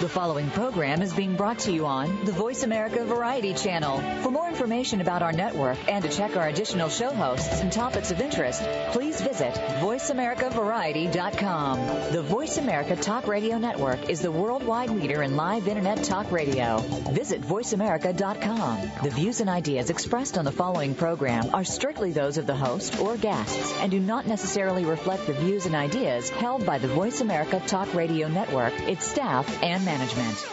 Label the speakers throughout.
Speaker 1: The following program is being brought to you on the Voice America Variety Channel. For more information about our network and to check our additional show hosts and topics of interest, please visit VoiceAmericaVariety.com. The Voice America Talk Radio Network is the worldwide leader in live Internet talk radio. Visit VoiceAmerica.com. The views and ideas expressed on the following program are strictly those of the host or guests and do not necessarily reflect the views and ideas held by the Voice America Talk Radio Network, its staff, and management.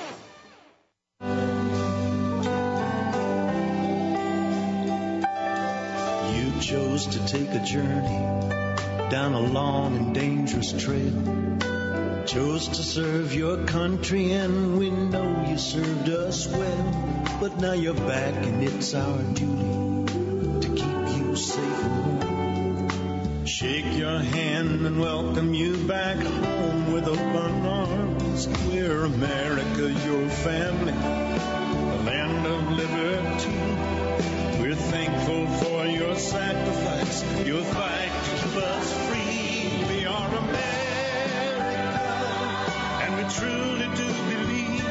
Speaker 2: You chose to take a journey down a long and dangerous trail. Chose to serve your country, and we know you served us well. But now you're back, and it's our duty to keep you safe. Shake your hand and welcome you back home with open arms. We're America, your family, the land of liberty. We're thankful for your sacrifice, your fight to keep us free. We are America, and we truly do believe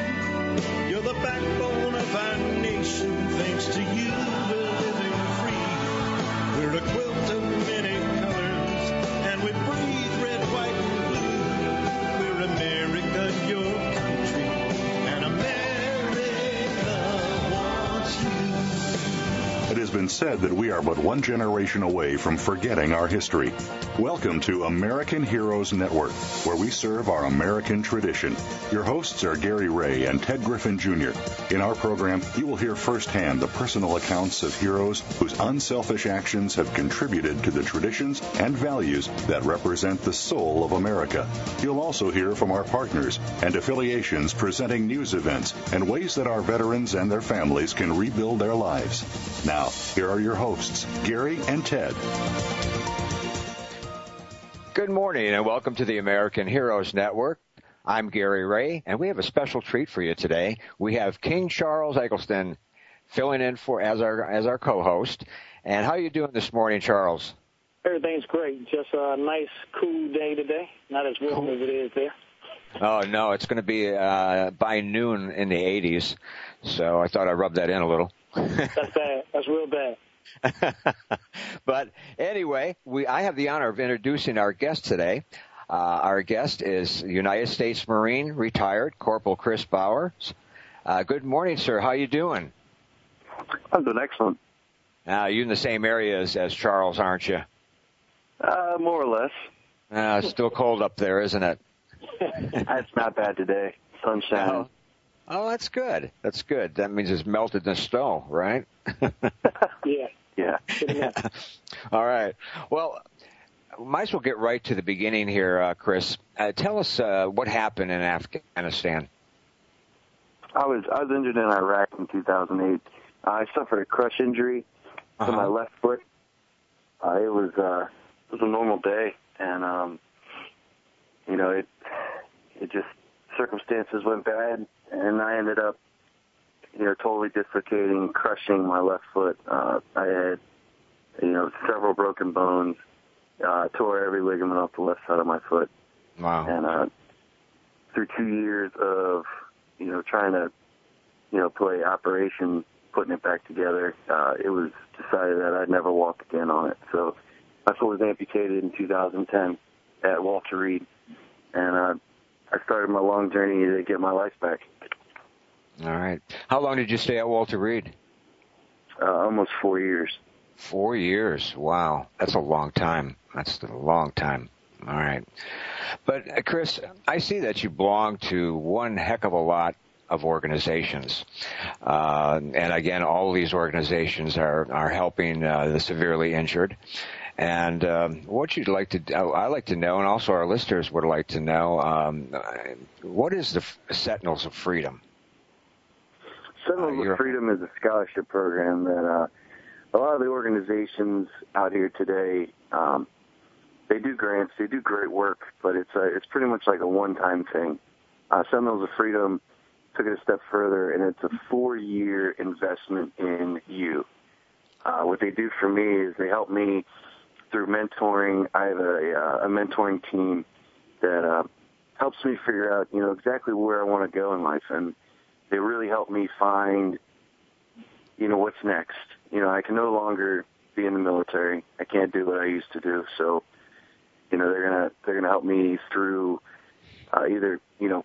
Speaker 2: you're the backbone
Speaker 3: said that we are but one generation away from forgetting our history. Welcome to American Heroes Network, where we serve our American tradition. Your hosts are Gary Ray and Ted Griffin Jr. In our program, you will hear firsthand the personal accounts of heroes whose unselfish actions have contributed to the traditions and values that represent the soul of America. You'll also hear from our partners and affiliations presenting news events and ways that our veterans and their families can rebuild their lives. Now, here are your hosts, Gary and Ted.
Speaker 4: Good morning and welcome to the American Heroes Network. I'm Gary Ray and we have a special treat for you today. We have King Charles Eggleston filling in for as our as our co-host. And how are you doing this morning, Charles?
Speaker 5: Everything's great. Just a nice, cool day today. Not as warm as it is there.
Speaker 4: Oh no, it's going to be uh, by noon in the 80s. So I thought I'd rub that in a little.
Speaker 5: That's bad. That's real bad.
Speaker 4: but anyway, we I have the honor of introducing our guest today. Uh, our guest is United States Marine retired Corporal Chris Bowers. Uh, good morning, sir. How you doing?
Speaker 6: I'm doing excellent.
Speaker 4: Uh, you in the same area as, as Charles, aren't you?
Speaker 6: Uh, more or less.
Speaker 4: Uh, it's still cold up there, isn't it?
Speaker 6: it's not bad today. Sunshine.
Speaker 4: Oh. that's good. That's good. That means it's melted in the snow, right?
Speaker 5: Yeah.
Speaker 6: Yeah.
Speaker 4: All right. Well, might as well get right to the beginning here, uh, Chris. Uh, tell us uh, what happened in Afghanistan.
Speaker 6: I was I was injured in Iraq in 2008. I suffered a crush injury to my
Speaker 4: Uh-huh.
Speaker 6: left foot. Uh, it was uh, it was a normal day, and um, you know it it just circumstances went bad, and I ended up you know totally dislocating, crushing my left foot. Uh, I had you know several broken bones, uh, tore every ligament off the left side of my foot.
Speaker 4: Wow.
Speaker 6: and uh, through two years of you know trying to you know play operation putting it back together uh, it was decided that I'd never walk again on it so my foot was amputated in 2010 at Walter Reed and uh, I started my long journey to get my life back
Speaker 4: All right. How long did you stay at Walter Reed?
Speaker 6: uh, almost four years
Speaker 4: Four years. Wow. That's a long time. That's a long time. All right. But, uh, Chris, I see that you belong to one heck of a lot of organizations. Uh, and again, all these organizations are, are helping uh, the severely injured. And um, what you'd like to, I like to know, and also our listeners would like to know, um, uh, what is the F- Sentinels of Freedom?
Speaker 6: Sentinels
Speaker 4: Uh,
Speaker 6: of Freedom is a scholarship program that uh, a lot of the organizations out here today um, they do grants, they do great work, but it's a, it's pretty much like a one-time thing. Uh, Sentinels of Freedom took it a step further, and it's a four-year investment in you. Uh, what they do for me is they help me through mentoring. I have a, uh, a mentoring team that uh, helps me figure out, you know, exactly where I want to go in life, and they really help me find, you know, what's next. You know, I can no longer be in the military. I can't do what I used to do, so you know they're gonna they're gonna help me through uh, either you know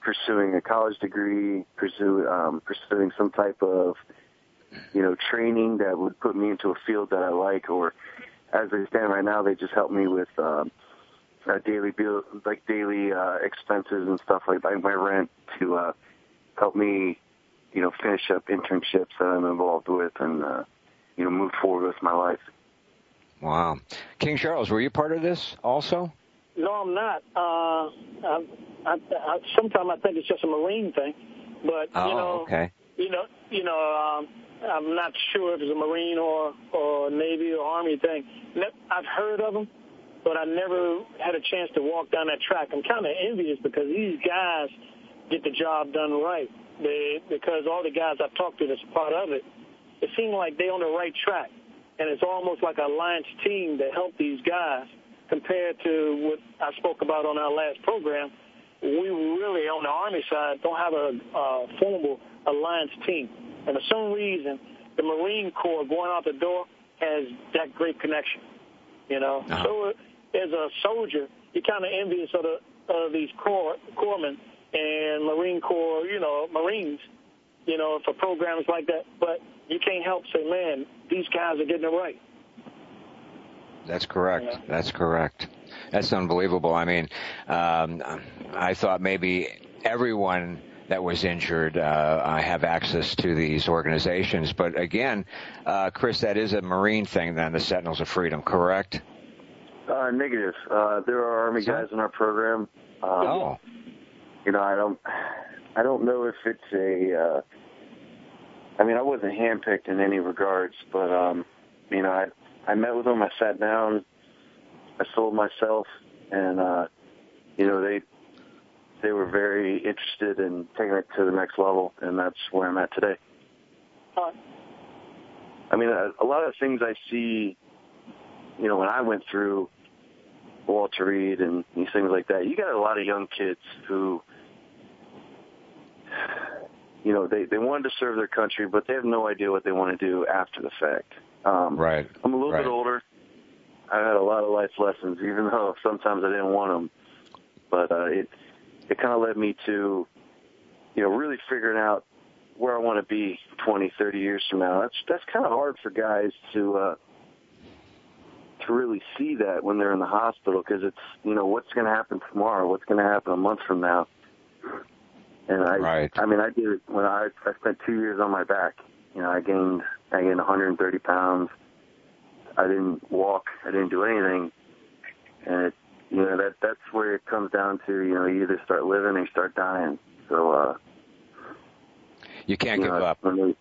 Speaker 6: pursuing a college degree, pursue um, pursuing some type of you know training that would put me into a field that I like, or as they stand right now, they just help me with um, uh, daily bill, like daily uh, expenses and stuff like like my rent to uh, help me, you know, finish up internships that I'm involved with and uh, you know move forward with my life.
Speaker 4: Wow, King Charles, were you part of this also?
Speaker 5: No, I'm not. Uh, I, I, I, sometimes I think it's just a Marine thing, but
Speaker 4: oh,
Speaker 5: you know,
Speaker 4: okay.
Speaker 5: you know, you know, um, I'm not sure if it's a Marine or or Navy or Army thing. I've heard of them, but I never had a chance to walk down that track. I'm kind of envious because these guys get the job done right. They, because all the guys I've talked to that's part of it, it seemed like they're on the right track, and it's almost like an alliance team to help these guys compared to what I spoke about on our last program. We really, on the Army side, don't have a, a formal alliance team. And for some reason, the Marine Corps going out the door has that great connection. You know,
Speaker 4: uh-huh.
Speaker 5: so as a soldier, you're kind of envious of, the, of these corps, corpsmen and Marine Corps, you know, Marines, you know, for programs like that. But you can't help say, man, these guys are getting it right.
Speaker 4: That's correct.
Speaker 5: Yeah.
Speaker 4: That's correct. That's unbelievable. I mean, um, I thought maybe everyone that was injured uh, have access to these organizations, but again, uh, Chris, that is a Marine thing. Then the Sentinels of Freedom, correct?
Speaker 6: Uh, negative. Uh, there are Army guys in our program. Um,
Speaker 4: oh.
Speaker 6: You know, I don't, I don't know if it's a. Uh, I mean, I wasn't handpicked in any regards, but um, you know, I I met with them. I sat down. I sold myself, and uh, you know they they were very interested in taking it to the next level, and that's where I'm at today.
Speaker 5: Uh,
Speaker 6: I mean, a, a lot of things I see, you know, when I went through Walter Reed and these things like that, you got a lot of young kids who, you know, they they wanted to serve their country, but they have no idea what they want to do after the fact. Um,
Speaker 4: right.
Speaker 6: I'm a little
Speaker 4: right.
Speaker 6: bit older. I had a lot of life lessons, even though sometimes I didn't want them. But uh, it it kind of led me to, you know, really figuring out where I want to be 20, 30 years from now. That's that's kind of hard for guys to uh, to really see that when they're in the hospital because it's you know what's going to happen tomorrow, what's going to happen a month from now. And I,
Speaker 4: right.
Speaker 6: I mean, I did it when I I spent two years on my back. You know, I gained I gained 130 pounds. I didn't walk. I didn't do anything, and it, you know that that's where it comes down to. You know, you either start living or you start dying. So uh,
Speaker 4: you can't
Speaker 6: you
Speaker 4: give
Speaker 6: know,
Speaker 4: up.
Speaker 6: When they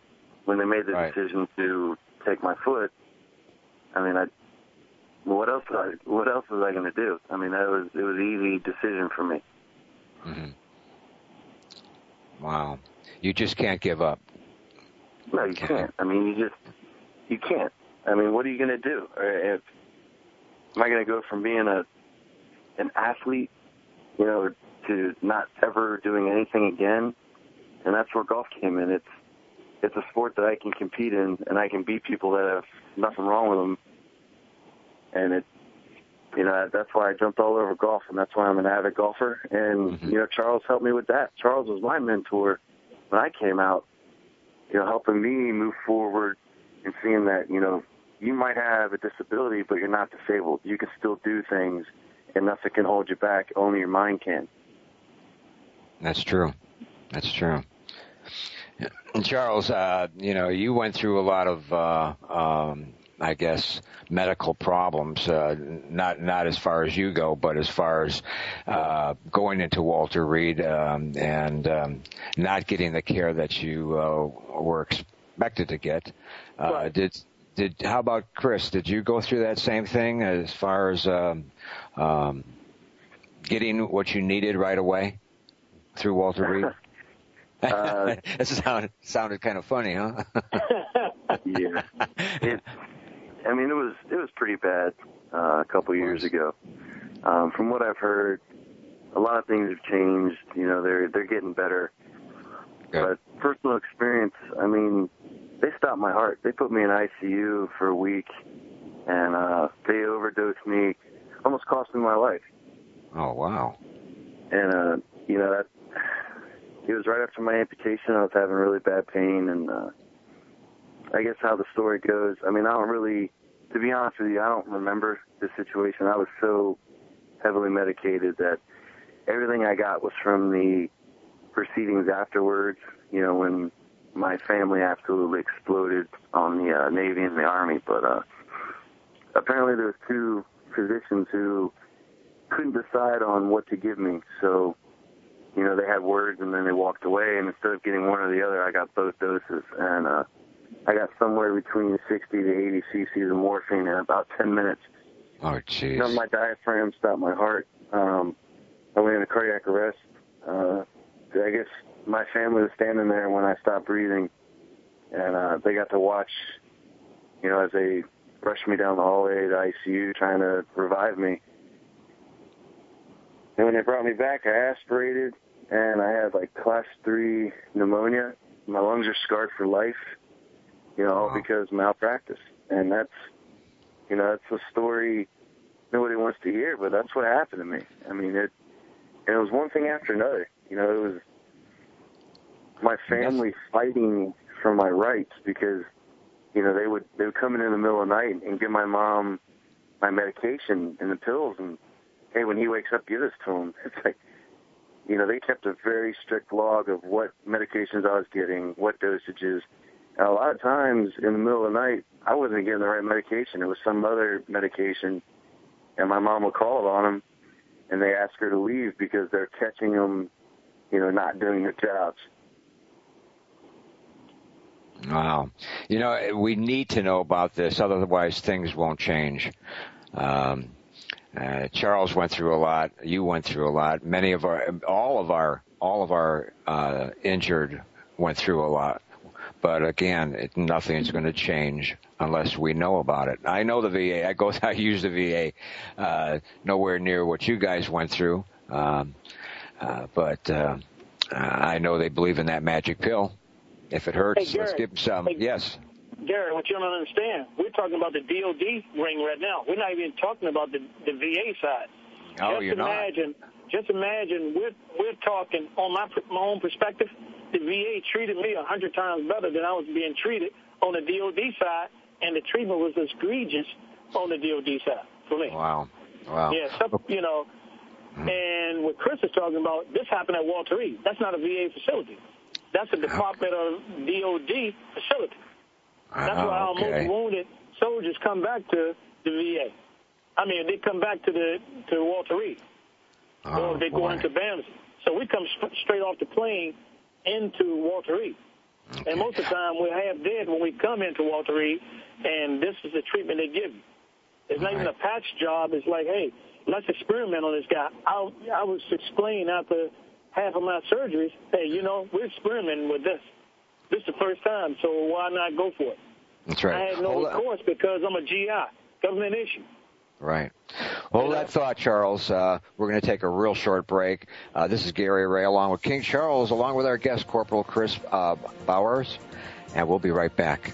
Speaker 6: when they made the
Speaker 4: Right.
Speaker 6: decision to take my foot, I mean, I what else? Was I, what else was I going to do? I mean, that was it was an easy decision for me.
Speaker 4: mm-hmm. Wow. You just can't give up.
Speaker 6: No, you can't. I mean, you just you can't. I mean, what are you going to do? If, am I going to go from being a an athlete, you know, to not ever doing anything again? And that's where golf came in. It's it's a sport that I can compete in, and I can beat people that have nothing wrong with them. And it, you know, that's why I jumped all over golf, and that's why I'm an avid golfer. And
Speaker 4: Mhm.
Speaker 6: you know, Charles helped me with that. Charles was my mentor when I came out. You know, helping me move forward and seeing that you know you might have a disability, but you're not disabled. You can still do things, and nothing can hold you back. Only your mind can.
Speaker 4: That's true. That's true. And Charles, uh, you know, you went through a lot of, uh, um, I guess, medical problems. Uh, not not as far as you go, but as far as uh, going into Walter Reed um, and um, not getting the care that you uh, were expected to get. Uh,
Speaker 5: Right.
Speaker 4: Did did how about Chris? Did you go through that same thing as far as um, um, getting what you needed right away through Walter Reed?
Speaker 6: Uh,
Speaker 4: that sounded sounded kind of funny, huh?
Speaker 6: yeah. It, I mean, it was it was pretty bad uh, a couple years ago. Um, from what I've heard, a lot of things have changed. You know, they're they're getting better. But personal experience, I mean, they stopped my heart. They put me in ICU for a week, and uh, they overdosed me, almost cost me my life.
Speaker 4: Oh wow.
Speaker 6: And uh, you know that it was right after my amputation. I was having really bad pain, and uh, I guess how the story goes. I mean, I don't really, to be honest with you, I don't remember the situation. I was so heavily medicated that everything I got was from the proceedings afterwards. You know, when my family absolutely exploded on the uh, Navy and the Army. But uh, apparently, there was two physicians who couldn't decide on what to give me. So, you know, they had words and then they walked away. And instead of getting one or the other, I got both doses. And uh, I got somewhere between 60 to 80 cc's of morphine in about 10 minutes.
Speaker 4: Oh jeez.
Speaker 6: You my diaphragm stopped my heart. Um, I went into cardiac arrest. Uh, I guess my family was standing there when I stopped breathing, and uh, they got to watch, you know, as they rushed me down the hallway to ICU trying to revive me. And when they brought me back, I aspirated, and I had like class three pneumonia. My lungs are scarred for life, you know, all
Speaker 4: Wow.
Speaker 6: because of malpractice. And that's, you know, that's a story nobody wants to hear, but that's what happened to me. I mean, it, and it was one thing after another. You know, it was my family fighting for my rights because, you know, they would they would come in in the middle of the night and give my mom my medication and the pills, and hey, when he wakes up, give this to him. It's like, you know, they kept a very strict log of what medications I was getting, what dosages. And a lot of times in the middle of the night, I wasn't getting the right medication. It was some other medication, and my mom would call on them, and they ask her to leave because they're catching them, you know, not doing their jobs.
Speaker 4: Wow. You know, we need to know about this, otherwise things won't change. Um, uh, Charles went through a lot. You went through a lot. Many of our, all of our, all of our uh, injured went through a lot. But again, it, nothing's going to change unless we know about it. I know the VA. I go. I use the VA. Uh, nowhere near what you guys went through. Um, uh, but uh, I know they believe in that magic pill. If it hurts,
Speaker 5: Hey,
Speaker 4: let's
Speaker 5: Garrett.
Speaker 4: give them some.
Speaker 5: Hey.
Speaker 4: Yes.
Speaker 5: Gary, what you don't understand, we're talking about the DOD ring right now. We're not even talking about the, the VA side.
Speaker 4: Oh,
Speaker 5: just
Speaker 4: you're not.
Speaker 5: imagine, just imagine we're we're talking on my my own perspective. The VA treated me a hundred times better than I was being treated on the DOD side, and the treatment was egregious on the DOD side for me.
Speaker 4: Wow. Wow.
Speaker 5: Yeah, some, you know. Mm-hmm. And what Chris is talking about, this happened at Walter Reed. That's not a VA facility. That's a Department of DOD facility. That's why our
Speaker 4: Ah,
Speaker 5: most wounded soldiers come back to the VA. I mean, they come back to the to Walter Reed,
Speaker 4: Oh,
Speaker 5: or they go into BAMC. So we come straight off the plane into Walter Reed. And most of the time, we're half dead when we come into Walter Reed, and this is the treatment they give you. It's not even a patch job. It's like, hey, let's experiment on this guy. I, I was explaining after half of my surgeries, hey, you know, we're experimenting with this. This is the first time, so why not go for it?
Speaker 4: That's right.
Speaker 5: I had no
Speaker 4: Hold on.
Speaker 5: recourse because I'm a GI, government issue.
Speaker 4: Right. Well, that thought, Charles. Uh, we're going to take a real short break. Uh, this is Gary Ray along with King Charles, along with our guest, Corporal Chris uh, Bowers, and we'll be right back.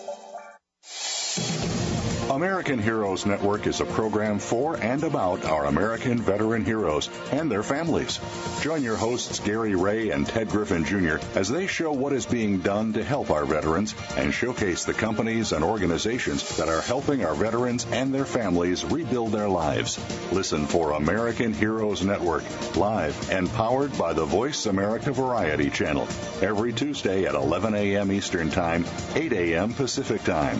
Speaker 3: American Heroes Network is a program for and about our American veteran heroes and their families. Join your hosts Gary Ray and Ted Griffin Jr. as they show what is being done to help our veterans and showcase the companies and organizations that are helping our veterans and their families rebuild their lives. Listen for American Heroes Network, live and powered by the Voice America Variety Channel, every Tuesday at 11 a.m. Eastern Time, 8 a.m. Pacific Time.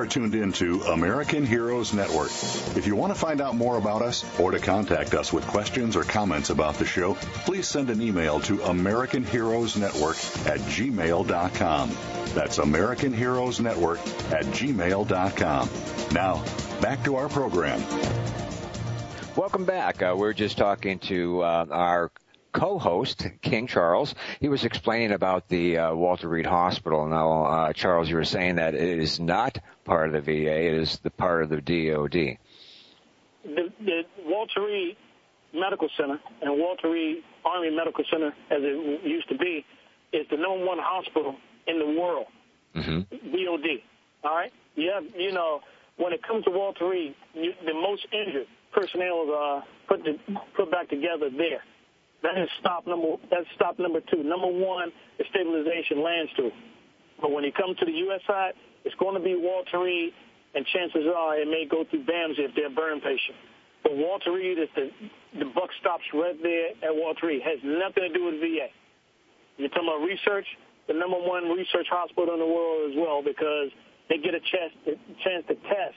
Speaker 3: are tuned in to American Heroes Network. If you want to find out more about us or to contact us with questions or comments about the show, please send an email to American Heroes Network at gmail.com. That's American Heroes Network at gmail.com. Now, back to our program.
Speaker 4: Welcome back. Uh, we're just talking to uh, our co-host, King Charles. He was explaining about the uh, Walter Reed Hospital. Now, uh, Charles, you were saying that it is not part of the VA; it is the part of the DoD.
Speaker 5: The, the Walter Reed Medical Center and Walter Reed Army Medical Center, as it used to be, is the number one hospital in the world.
Speaker 4: Mm-hmm.
Speaker 5: DoD. All right. Yeah. You know, when it comes to Walter Reed, you, the most injured personnel are put to, put back together there. That is stop number. That's stop number two. Number one is stabilization Landstuhl. But when you come to the U.S. side, it's going to be Walter Reed, and chances are it may go through BAMC if they're burn patient. But Walter Reed is the the buck stops right there at Walter Reed. Has nothing to do with VA. You're talking about research, the number one research hospital in the world as well because they get a chance a chance to test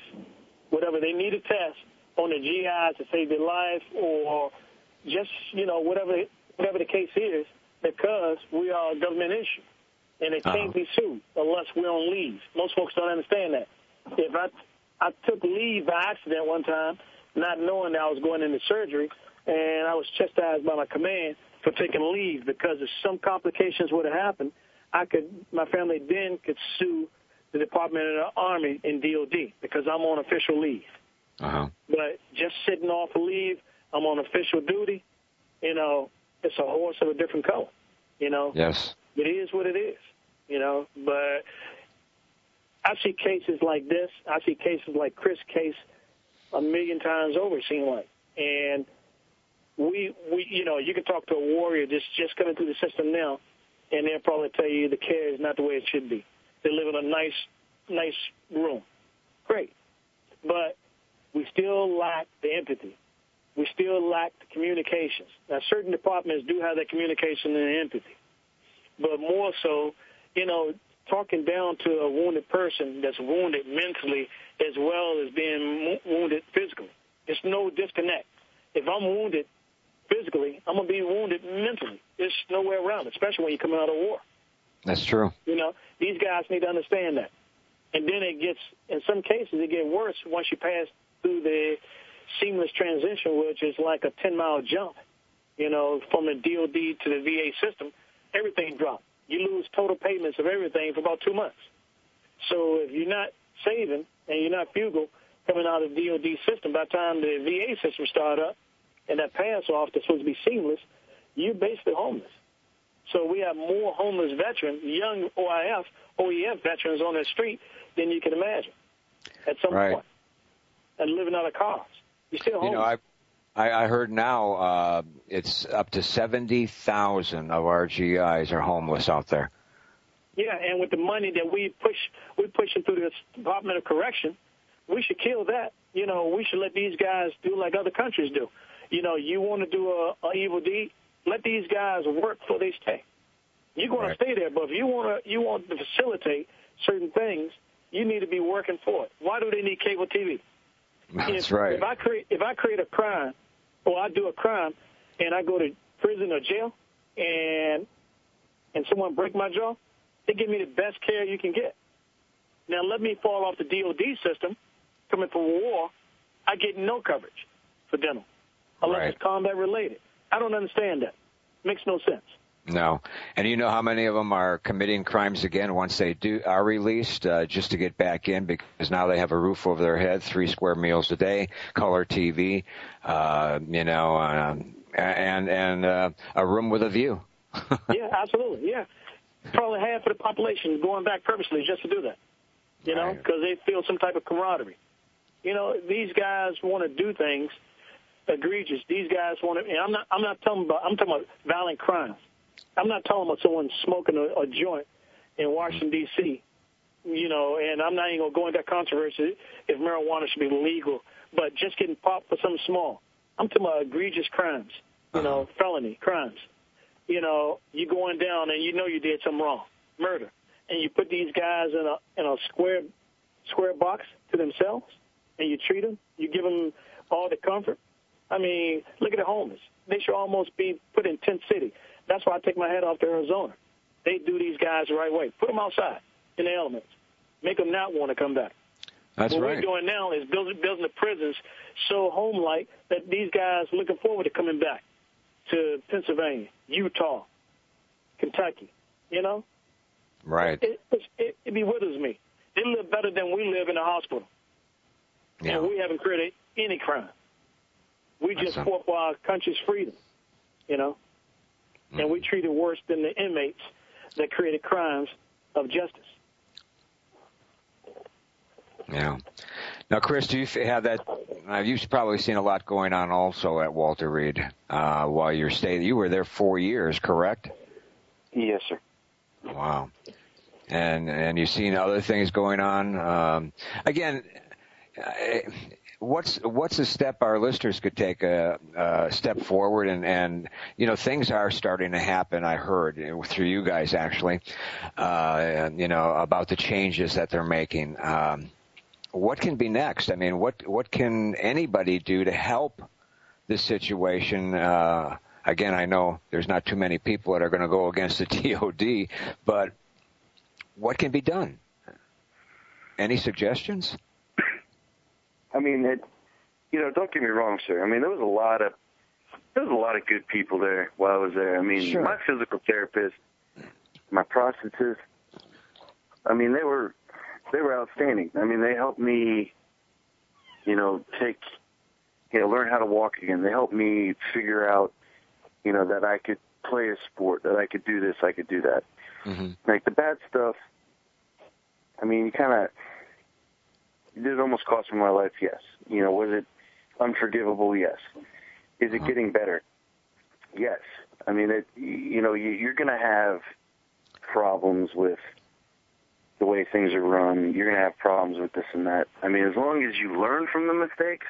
Speaker 5: whatever they need to test on the GIs to save their life or just you know whatever whatever the case is because we are a government issue and it can't be sued unless we're on leave. Most folks don't understand that. If I I took leave by accident one time, not knowing that I was going into surgery, and I was chastised by my command for taking leave because if some complications would have happened, I could my family then could sue the Department of the Army in DOD because I'm on official leave.
Speaker 4: Uh-huh.
Speaker 5: But just sitting off leave, I'm on official duty. You know, it's a horse of a different color. You know,
Speaker 4: Yes.
Speaker 5: it is what it is. You know, but I see cases like this. I see cases like Chris' case a million times over. It seems like, and we we you know you can talk to a warrior just just coming through the system now, and they'll probably tell you the care is not the way it should be. They live in a nice nice room, great, but we still lack the empathy. We still lack the communications. Now, certain departments do have that communication and empathy, but more so, you know, talking down to a wounded person that's wounded mentally as well as being wounded physically. There's no disconnect. If I'm wounded physically, I'm gonna be wounded mentally. There's nowhere around, it, especially when you're coming out of war.
Speaker 4: That's true.
Speaker 5: You know, these guys need to understand that. And then it gets, in some cases, it gets worse once you pass through the seamless transition, which is like a 10 mile jump. You know, from the DOD to the VA system, everything drops. You lose total payments of everything for about two months. So if you're not saving and you're not fugal coming out of the DOD system, by the time the VA system start up and that pass off that's supposed to be seamless, you're basically homeless. So we have more homeless veterans, young OIF, OEF veterans on the street than you can imagine at some
Speaker 4: Right.
Speaker 5: And living out of cars. You're still
Speaker 4: You know, I I, I heard now uh, it's up to seventy thousand of our GIs are homeless out there.
Speaker 5: Yeah, and with the money that we push, we pushing through the Department of Correction, we should kill that. You know, we should let these guys do like other countries do. You know, you want to do a, a evil deed, let these guys work for they stay. You're going
Speaker 4: Right.
Speaker 5: to stay there, but if you want to, you want to facilitate certain things, you need to be working for it. Why do they need cable TV?
Speaker 4: That's
Speaker 5: if,
Speaker 4: right.
Speaker 5: If I create if I create a crime or I do a crime and I go to prison or jail and and someone break my jaw, they give me the best care you can get. Now let me fall off the DOD system, coming from war, I get no coverage for dental unless
Speaker 4: Right.
Speaker 5: it's combat related. I don't understand that. Makes no sense.
Speaker 4: No, and you know how many of them are committing crimes again once they do are released, uh, just to get back in because now they have a roof over their head, three square meals a day, color TV, uh, you know, um, and and uh, a room with a view.
Speaker 5: yeah, absolutely. Yeah, probably half of the population going back purposely just to do that. You know, because right. they feel some type of camaraderie. You know, these guys want to do things egregious. These guys want to. And I'm not. I'm not talking about. I'm talking about violent crimes. I'm not talking about someone smoking a, a joint in Washington D.C. You know, and I'm not even going to go into that controversy if marijuana should be legal, but just getting popped for something small. I'm talking about egregious crimes. You know, uh-huh. felony crimes. You know, you going down and you know you did something wrong, murder, and you put these guys in a in a square square box to themselves, and you treat them. You give them all the comfort. I mean, look at the homeless. They should almost be put in tent city. That's why I take my head off to Arizona. They do these guys the right way. Put them outside in the elements. Make them not want to come back.
Speaker 4: That's
Speaker 5: what
Speaker 4: right.
Speaker 5: we're doing now is building building the prisons so home-like that these guys are looking forward to coming back to Pennsylvania, Utah, Kentucky. You know,
Speaker 4: right?
Speaker 5: It, it, it, it bewilders me. They live better than we live in the hospital,
Speaker 4: yeah.
Speaker 5: and we haven't created any crime. We just fought for our country's freedom. You know and we treated worse than the inmates that created crimes of justice.
Speaker 4: Yeah. Now, Chris, do you have that? Uh, you've probably seen a lot going on also at Walter Reed uh, while you're staying. You were there four years, correct?
Speaker 6: Yes, sir.
Speaker 4: Wow. And and you've seen other things going on. Um, again, what's what's a step our listeners could take a, a step forward and and you know things are starting to happen i heard through you guys actually uh you know about the changes that they're making. Um what can be next? I mean what what can anybody do to help this situation? Uh again i know there's not too many people that are going to go against the DOD but what can be done? Any suggestions
Speaker 6: I mean, it, you know, don't get me wrong, sir. I mean, there was a lot of there was a lot of good people there while I was there. I mean,
Speaker 4: sure.
Speaker 6: my physical therapist, my prosthetist. I mean, they were they were outstanding. I mean, they helped me, you know, take, you know, learn how to walk again. They helped me figure out, you know, that I could play a sport, that I could do this, I could do that.
Speaker 4: Mm-hmm.
Speaker 6: Like the bad stuff. I mean, you kind of did it almost cost me my life? Yes. You know, was it unforgivable? Yes. Is it uh-huh. getting better? Yes. I mean, it. You know, you're going to have problems with the way things are run. You're going to have problems with this and that. I mean, as long as you learn from the mistakes,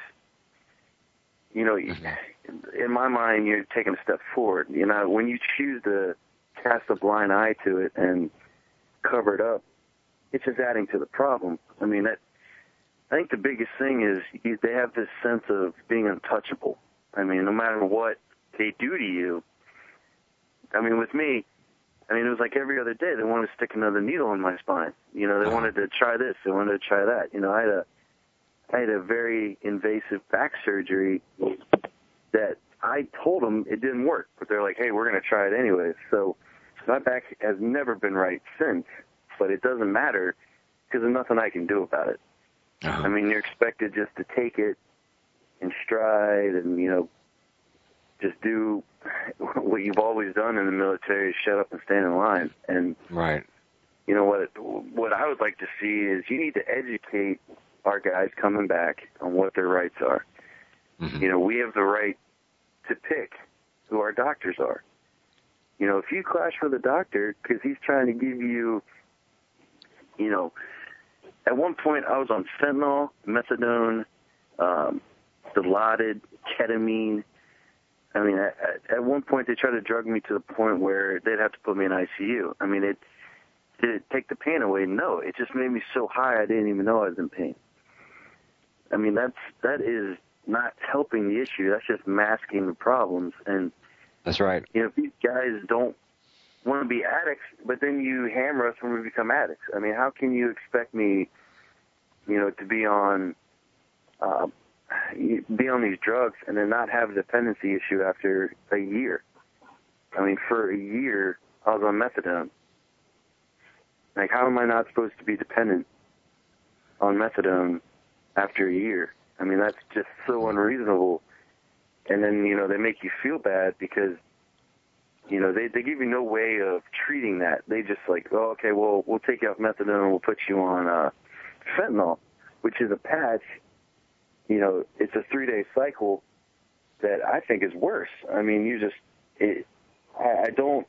Speaker 6: you know, mm-hmm. in my mind, you're taking a step forward. You know, when you choose to cast a blind eye to it and cover it up, it's just adding to the problem. I mean, that I think the biggest thing is you, they have this sense of being untouchable. I mean, no matter what they do to you. I mean, with me, I mean, it was like every other day they wanted to stick another needle in my spine. You know, they uh-huh. wanted to try this, they wanted to try that. You know, I had a, I had a very invasive back surgery that I told them it didn't work, but they're like, hey, we're going to try it anyway. So my back has never been right since, but it doesn't matter because there's nothing I can do about it.
Speaker 4: Uh-huh.
Speaker 6: I mean, you're expected just to take it in stride and, you know, just do what you've always done in the military, shut up and stand in line. And,
Speaker 4: right.
Speaker 6: you know, what, what I would like to see is you need to educate our guys coming back on what their rights are.
Speaker 4: Mm-hmm.
Speaker 6: You know, we have the right to pick who our doctors are. You know, if you clash with a doctor because he's trying to give you, you know, at one point I was on fentanyl, methadone, um, dilaudid, ketamine. I mean, at, at one point they tried to drug me to the point where they'd have to put me in ICU. I mean, it did it take the pain away? No, it just made me so high I didn't even know I was in pain. I mean, that's that is not helping the issue. That's just masking the problems. And
Speaker 4: that's right.
Speaker 6: You know, if these guys don't want to be addicts, but then you hammer us when we become addicts. I mean, how can you expect me, you know, to be on uh, be on these drugs and then not have a dependency issue after a year? I mean, for a year, I was on methadone. Like, how am I not supposed to be dependent on methadone after a year? I mean, that's just so unreasonable. And then, you know, they make you feel bad because, you know, they, they give you no way of treating that. They just like, oh, okay, well, we'll take you off methadone and we'll put you on uh, fentanyl, which is a patch. You know, it's a three-day cycle that I think is worse. I mean, you just, it, I, I don't,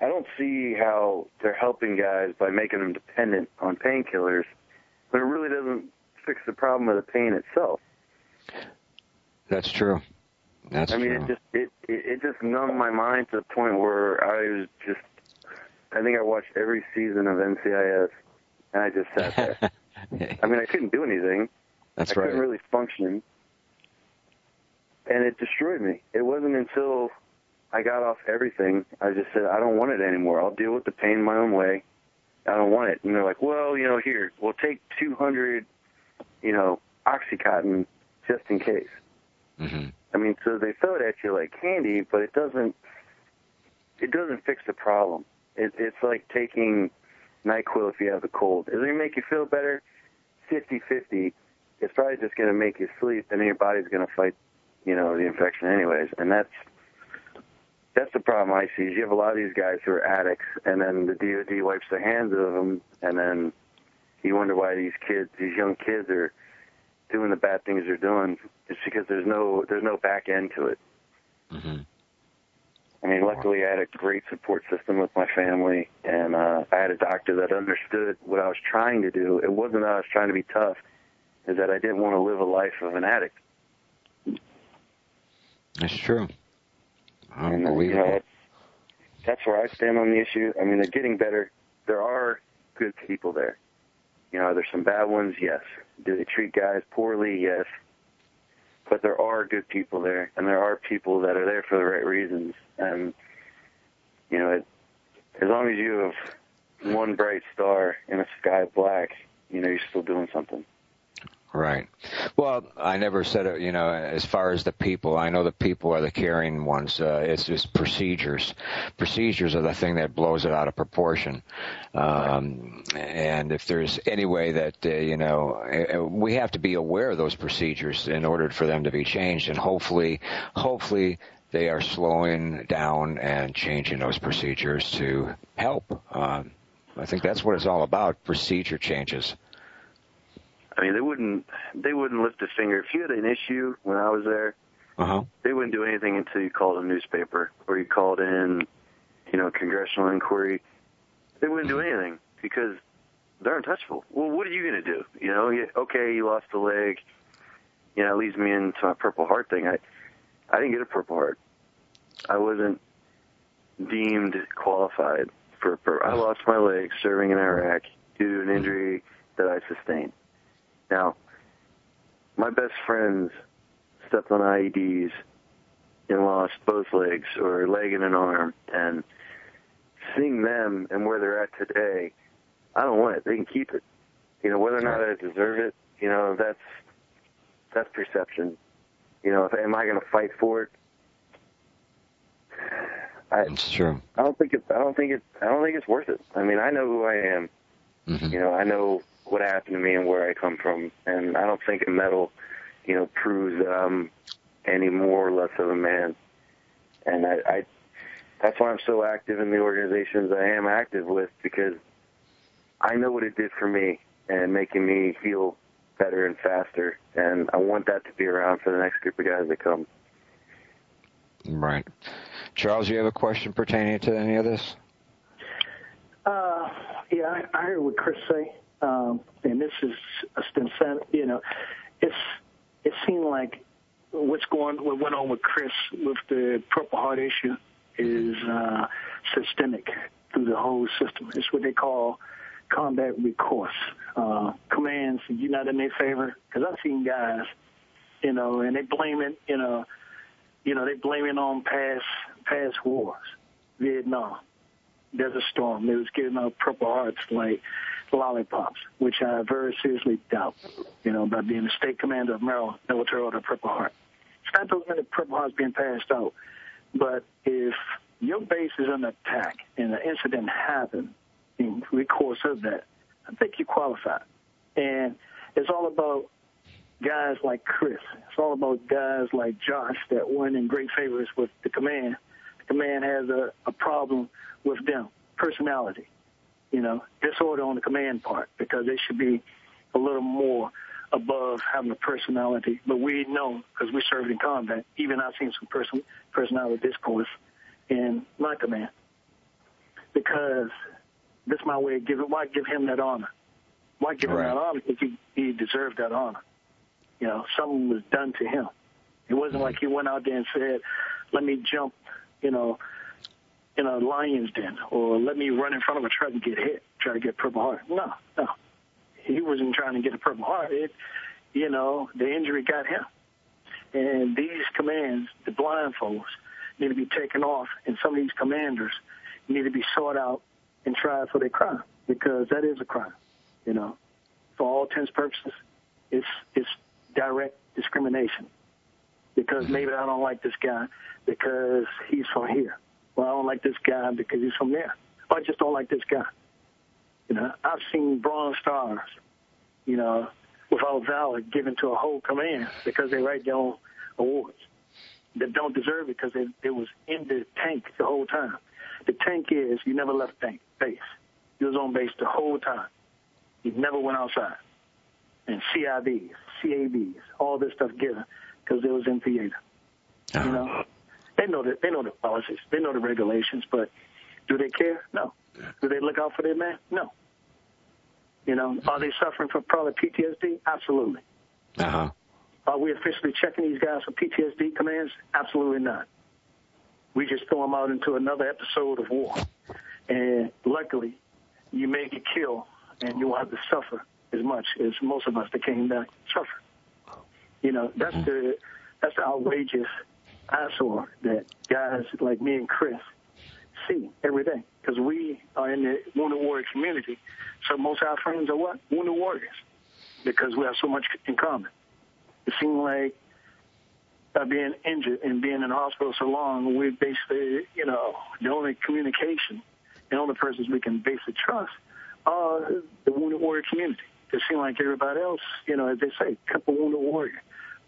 Speaker 6: I don't see how they're helping guys by making them dependent on painkillers, but it really doesn't fix the problem of the pain itself.
Speaker 4: That's true. That's
Speaker 6: I mean,
Speaker 4: true.
Speaker 6: it just it, it it just numbed my mind to the point where I was just. I think I watched every season of NCIS, and I just sat there. I mean, I couldn't do anything.
Speaker 4: That's
Speaker 6: I
Speaker 4: right.
Speaker 6: I couldn't really function, and it destroyed me. It wasn't until I got off everything, I just said, I don't want it anymore. I'll deal with the pain my own way. I don't want it. And they're like, well, you know, here, we'll take 200, you know, Oxycontin just in case.
Speaker 4: hmm
Speaker 6: I mean, so they throw it at you like candy, but it doesn't. It doesn't fix the problem. It, it's like taking Nyquil if you have a cold. Is it gonna make you feel better? Fifty-fifty. It's probably just gonna make you sleep, and then your body's gonna fight, you know, the infection anyways. And that's that's the problem I see. Is you have a lot of these guys who are addicts, and then the DoD wipes their hands of them, and then you wonder why these kids, these young kids, are doing the bad things they're doing. It's because there's no there's no back end to it.
Speaker 4: hmm
Speaker 6: I mean, luckily I had a great support system with my family, and uh, I had a doctor that understood what I was trying to do. It wasn't that I was trying to be tough; is that I didn't want to live a life of an addict.
Speaker 4: That's true.
Speaker 6: And uh, you know, that's, that's where I stand on the issue. I mean, they're getting better. There are good people there. You know, there's some bad ones, yes. Do they treat guys poorly? Yes. But there are good people there, and there are people that are there for the right reasons. And you know, it, as long as you have one bright star in a sky black, you know, you're still doing something.
Speaker 4: Right. Well, I never said it, you know, as far as the people, I know the people are the caring ones. Uh, it's just procedures. Procedures are the thing that blows it out of proportion. Um, and if there's any way that, uh, you know, uh, we have to be aware of those procedures in order for them to be changed. And hopefully, hopefully they are slowing down and changing those procedures to help. Um, I think that's what it's all about, procedure changes.
Speaker 6: I mean, they wouldn't they wouldn't lift a finger if you had an issue when I was there.
Speaker 4: Uh-huh.
Speaker 6: They wouldn't do anything until you called a newspaper or you called in, you know, congressional inquiry. They wouldn't do anything because they're untouchable. Well, what are you going to do? You know, you, okay, you lost a leg. You know, it leads me into my Purple Heart thing. I I didn't get a Purple Heart. I wasn't deemed qualified for. for I lost my leg serving in Iraq due to an injury that I sustained. Now, my best friends stepped on IEDs and lost both legs or a leg and an arm, and seeing them and where they're at today, I don't want it. They can keep it. You know, whether or not I deserve it, you know, that's that's perception. You know, if, am I going to fight for it? I,
Speaker 4: It's true.
Speaker 6: I don't think it. I don't think it. I don't think it's worth it. I mean, I know who I am.
Speaker 4: hmm
Speaker 6: You know, I know what happened to me and where I come from, and I don't think a medal, you know, proves that I'm any more or less of a man. And I, I that's why I'm so active in the organizations I am active with because I know what it did for me and making me heal better and faster, and I want that to be around for the next group of guys that come.
Speaker 4: Right. Charles, you have a question pertaining to any of this?
Speaker 5: Uh, yeah, I, I heard what Chris say, um, and this is a stem You know, it's it seemed like what's going what went on with Chris with the Purple Heart issue is uh, systemic through the whole system. It's what they call combat recourse. Uh, commands, you're not in their favor. Because I've seen guys, you know, and they blame it, you know, you know, they blame it on past past wars, Vietnam, Desert Storm. They was giving out Purple Hearts like lollipops, which I very seriously doubt. You know, by being the state commander of Maryland, military order Purple Heart. It's not those many Purple Hearts being passed out, but if your base is under attack and an incident happened in the course of that, I think you qualify. And it's all about guys like Chris. It's all about guys like Josh that weren't in great favors with the command. The command has a, a problem with them, personality, you know, disorder on the command part because they should be a little more above having a personality. But we know because we served in combat. Even I've seen some person personality discourse in my command because this is my way of giving. Why give him that honor? Why give
Speaker 4: Right.
Speaker 5: him that honor? Because he, he deserved that honor. You know, something was done to him. It wasn't mm-hmm. like he went out there and said, "Let me jump," you know, in a lion's den, or let me run in front of a truck and get hit, try to get Purple Heart. No, no, he wasn't trying to get a Purple Heart. It, you know, the injury got him. And these commands, the blindfolds, need to be taken off, and some of these commanders need to be sought out and tried for their crime because that is a crime. You know, for all intents and purposes, it's it's direct discrimination because mm-hmm. maybe I don't like this guy because he's from here. Well, I don't like this guy because he's from there. Or I just don't like this guy. You know, I've seen Bronze Stars, you know, without valor given to a whole command because they write their own awards that don't deserve it because they, they was in the tank the whole time. The tank is you never left tank base. You was on base the whole time. You never went outside. And CIBs, CABs, all this stuff given because they was in theater. You uh-huh. know, they know the they know the policies, they know the regulations, but do they care? No. Do they look out for their man? No. You know, are they suffering from probably PTSD? Absolutely.
Speaker 4: Uh huh.
Speaker 5: Are we officially checking these guys for PTSD commands? Absolutely not. We just throw them out into another episode of war. And luckily, you may get killed and you won't have to suffer as much as most of us that came back suffer. You know, that's the that's the outrageous eyesore that guys like me and Chris see every day because we are in the Wounded Warrior community. So most of our friends are what? Wounded Warriors because we have so much in common. It seemed like uh, being injured and being in the hospital so long, we basically, you know, the only communication, and only persons we can basically trust are the Wounded Warrior community. It seemed like everybody else, you know, as they say, couple Wounded Warrior,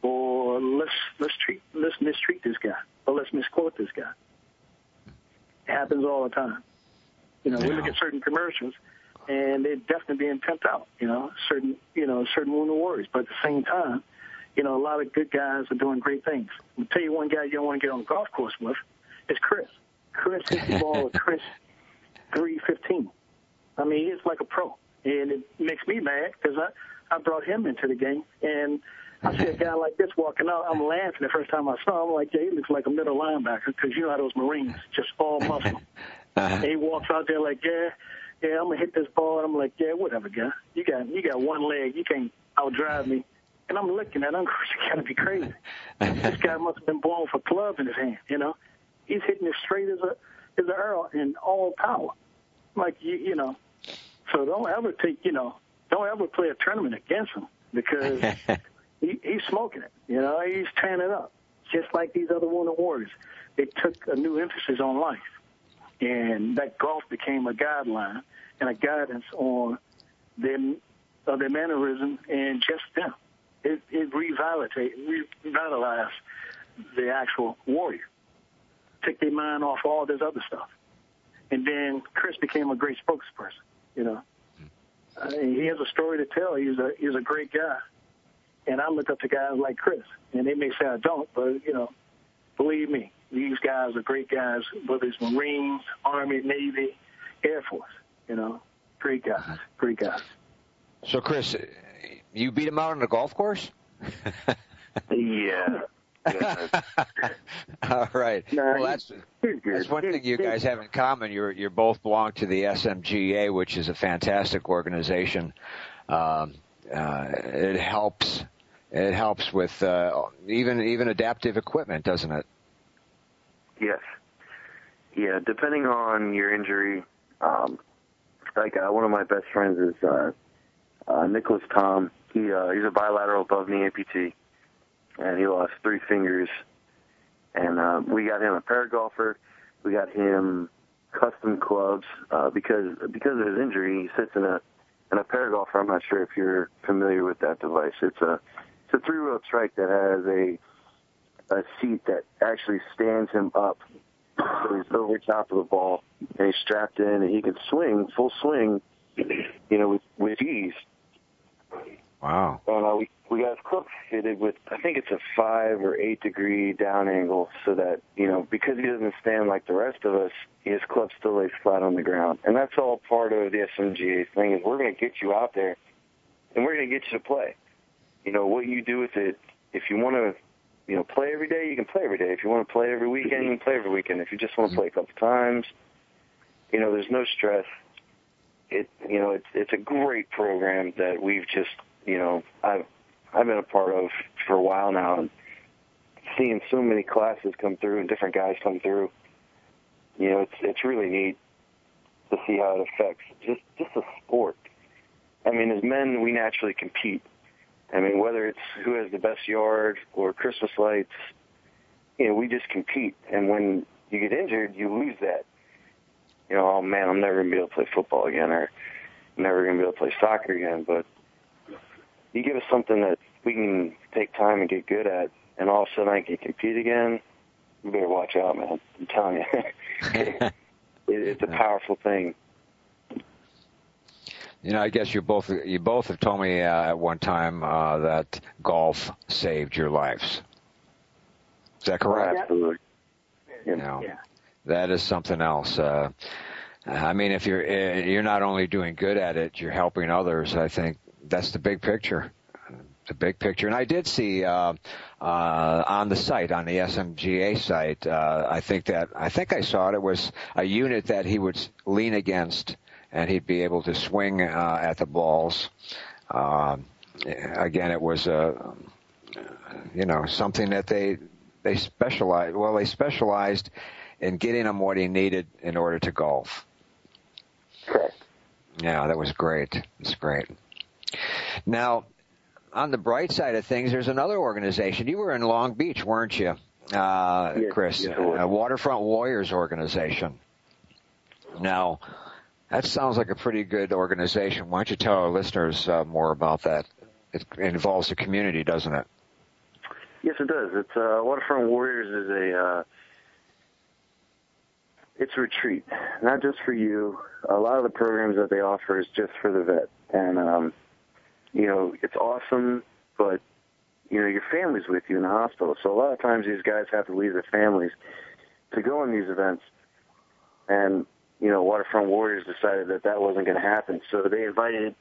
Speaker 5: or let's let's treat let's mistreat this guy, or let's misquote this guy. It happens all the time. You know, we look at certain commercials, and they're definitely being pimped out. You know, certain you know certain Wounded Warriors, but at the same time, you know, a lot of good guys are doing great things. I'll tell you one guy you don't want to get on the golf course with is Chris. Chris hits the ball with Chris 315. I mean, he's like a pro. And it makes me mad because I, I brought him into the game. And I see a guy like this walking out. I'm laughing the first time I saw him. I'm like, yeah, he looks like a middle linebacker because you know how those Marines, just all muscle. And uh-huh. he walks out there like, yeah, yeah, I'm gonna hit this ball. And I'm like, yeah, whatever, guy. You got you got one leg. You can't outdrive me. And I'm looking at him. You gotta be crazy. this guy must have been born with a club in his hand. You know, he's hitting as straight as a as a arrow and all power. Like you, you know. So don't ever take, you know, don't ever play a tournament against him because he, he's smoking it. You know, he's tearing it up, just like these other Wounded Warriors. They took a new emphasis on life, and that golf became a guideline and a guidance on their uh, their mannerism and just them. It, it revitalized, revitalized the actual warrior. Took their mind off all this other stuff, and then Chris became a great spokesperson. You know, uh, he has a story to tell. He's a he's a great guy, and I look up to guys like Chris. And they may say I don't, but you know, believe me, these guys are great guys. Whether it's Marines, Army, Navy, Air Force, you know, great guys, great guys.
Speaker 4: So, Chris, you beat him out on the golf course?
Speaker 6: Yeah.
Speaker 4: All right.
Speaker 5: Nah,
Speaker 4: well, that's that's one thing you guys have in common. You're you're both belong to the SMGA, which is a fantastic organization. Um, uh, it helps. It helps with uh, even even adaptive equipment, doesn't it?
Speaker 6: Yes. Yeah, depending on your injury, um, like uh, one of my best friends is uh, uh, Nicholas Tom. He uh, he's a bilateral above knee amputee, and he lost three fingers. And uh, we got him a paragolfer. we got him custom clubs uh, because because of his injury. He sits in a in a paragolfer. I'm not sure if you're familiar with that device. It's a a three rope strike that has a a seat that actually stands him up. So he's over top of the ball and he's strapped in and he can swing full swing, you know, with with ease.
Speaker 4: Wow.
Speaker 6: And uh, we we got his club fitted with I think it's a five or eight degree down angle, so that you know because he doesn't stand like the rest of us, his club still lays flat on the ground, and that's all part of the SMGA thing. Is we're going to get you out there, and we're going to get you to play. You know what you do with it. If you want to, you know, play every day, you can play every day. If you want to play every weekend, you can play every weekend. If you just want to play a couple times, you know, there's no stress. It you know it's it's a great program that we've just you know I've I've been a part of for a while now, and seeing so many classes come through and different guys come through, you know, it's it's really neat to see how it affects just just the sport. I mean, as men, we naturally compete. I mean, whether it's who has the best yard or Christmas lights, you know, we just compete. And when you get injured, you lose that. You know, oh man, I'm never gonna be able to play football again, or I'm never gonna be able to play soccer again. But you give us something that we can take time and get good at, and all of a sudden I can compete again, you better watch out, man. I'm telling you. it, it's a powerful thing.
Speaker 4: You know, I guess you both you both have told me uh, at one time uh, that golf saved your lives. Is that correct?
Speaker 6: Absolutely.
Speaker 4: You know, that is something else. Uh, I mean, if you're uh, you're not only doing good at it, you're helping others. I think that's the big picture. The big picture, and I did see uh, uh, on the site, on the SMGA site, uh, I think that I think I saw it. It was a unit that he would lean against, and he'd be able to swing uh, at the balls. Uh, again, it was a you know something that they they specialized. Well, they specialized in getting him what he needed in order to golf.
Speaker 6: Correct.
Speaker 4: Yeah, that was great. It's great. Now, on the bright side of things, there's another organization. You were in Long Beach, weren't you, uh,
Speaker 6: Yes,
Speaker 4: Chris?
Speaker 6: yes,
Speaker 4: a Waterfront Warriors organization. Now, that sounds like a pretty good organization. Why don't you tell our listeners uh, more about that? It involves the community, doesn't it?
Speaker 6: Yes, it does. It's uh, Waterfront Warriors is a uh, it's retreat, not just for you. A lot of the programs that they offer is just for the vet, and um, you know it's awesome. But you know your family's with you in the hospital, so a lot of times these guys have to leave their families to go on these events. And you know Waterfront Warriors decided that that wasn't going to happen, so they invited.